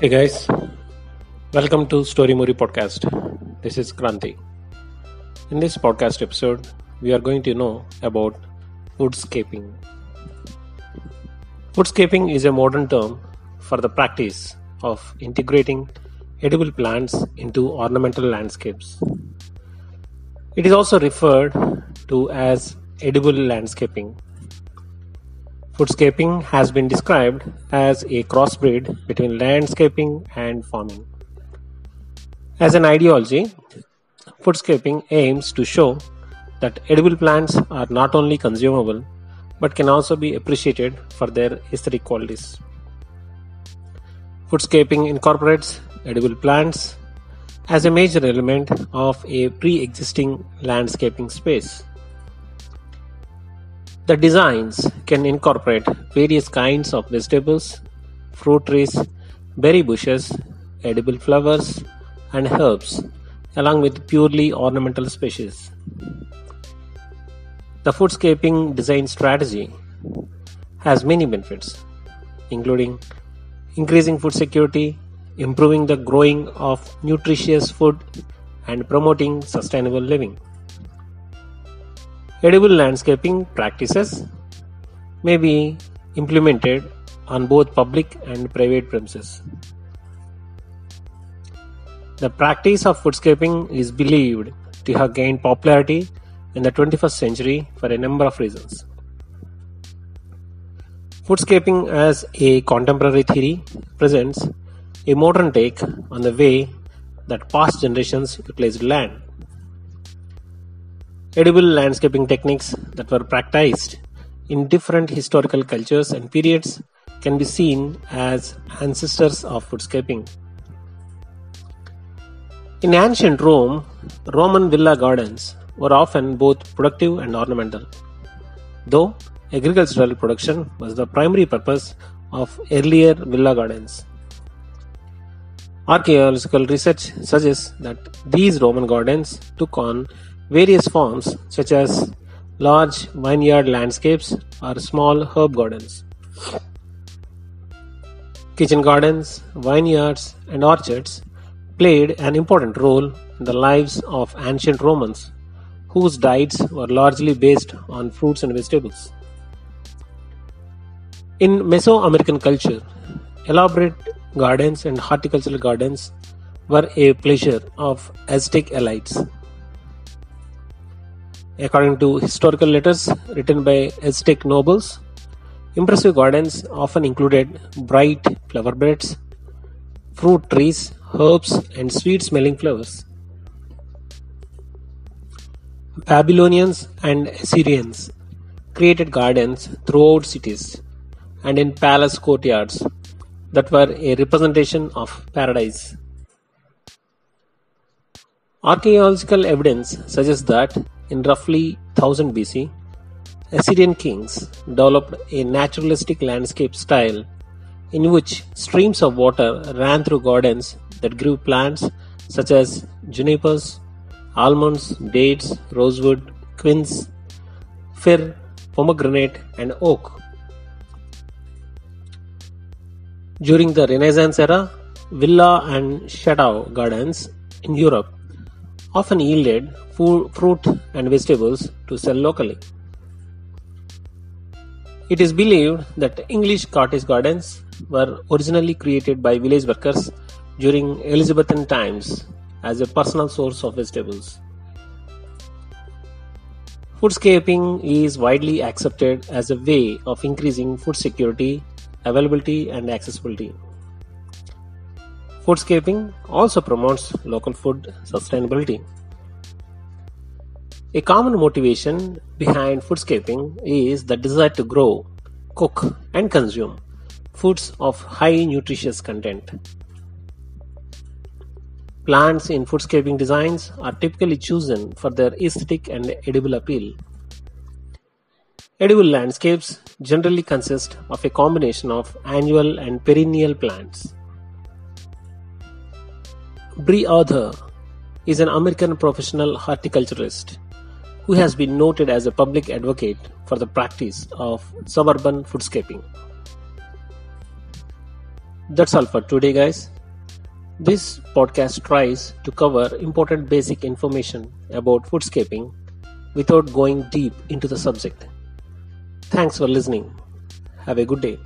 Hey guys, welcome to Story Movie Podcast. This is Kranti. In this podcast episode, we are going to know about foodscaping. Foodscaping is a modern term for the practice of integrating edible plants into ornamental landscapes. It is also referred to as edible landscaping Foodscaping has been described as a crossbreed between landscaping and farming. As an ideology, foodscaping aims to show that edible plants are not only consumable but can also be appreciated for their aesthetic qualities. Foodscaping incorporates edible plants as a major element of a pre existing landscaping space. The designs can incorporate various kinds of vegetables, fruit trees, berry bushes, edible flowers, and herbs, along with purely ornamental species. The foodscaping design strategy has many benefits, including increasing food security, improving the growing of nutritious food, and promoting sustainable living. Edible landscaping practices may be implemented on both public and private premises. The practice of foodscaping is believed to have gained popularity in the 21st century for a number of reasons. Foodscaping as a contemporary theory presents a modern take on the way that past generations utilized land. Edible landscaping techniques that were practiced in different historical cultures and periods can be seen as ancestors of foodscaping. In ancient Rome, Roman villa gardens were often both productive and ornamental, though agricultural production was the primary purpose of earlier villa gardens. Archaeological research suggests that these Roman gardens took on various forms such as large vineyard landscapes or small herb gardens. Kitchen gardens, vineyards, and orchards played an important role in the lives of ancient Romans, whose diets were largely based on fruits and vegetables. In Mesoamerican culture, elaborate gardens and horticultural gardens were a pleasure of Aztec elites According to historical letters written by Aztec nobles, impressive gardens often included bright flower beds, fruit trees, herbs, and sweet smelling flowers. Babylonians and Assyrians created gardens throughout cities and in palace courtyards that were a representation of paradise. Archaeological evidence suggests that in roughly 1000 BC, Assyrian kings developed a naturalistic landscape style in which streams of water ran through gardens that grew plants such as junipers, almonds, dates, rosewood, quince, fir, pomegranate, and oak. During the Renaissance era, villa and chateau gardens in Europe often yielded fruit and vegetables to sell locally. It is believed that English cottage gardens were originally created by village workers during Elizabethan times as a personal source of vegetables. Foodscaping is widely accepted as a way of increasing food security, availability, and accessibility. Foodscaping also promotes local food sustainability. A common motivation behind foodscaping is the desire to grow, cook, and consume foods of high nutritious content. Plants in foodscaping designs are typically chosen for their aesthetic and edible appeal. Edible landscapes generally consist of a combination of annual and perennial plants. Brie Arthur is an American professional horticulturist who has been noted as a public advocate for the practice of suburban foodscaping. That's all for today, guys. This podcast tries to cover important basic information about foodscaping without going deep into the subject. Thanks for listening. Have a good day.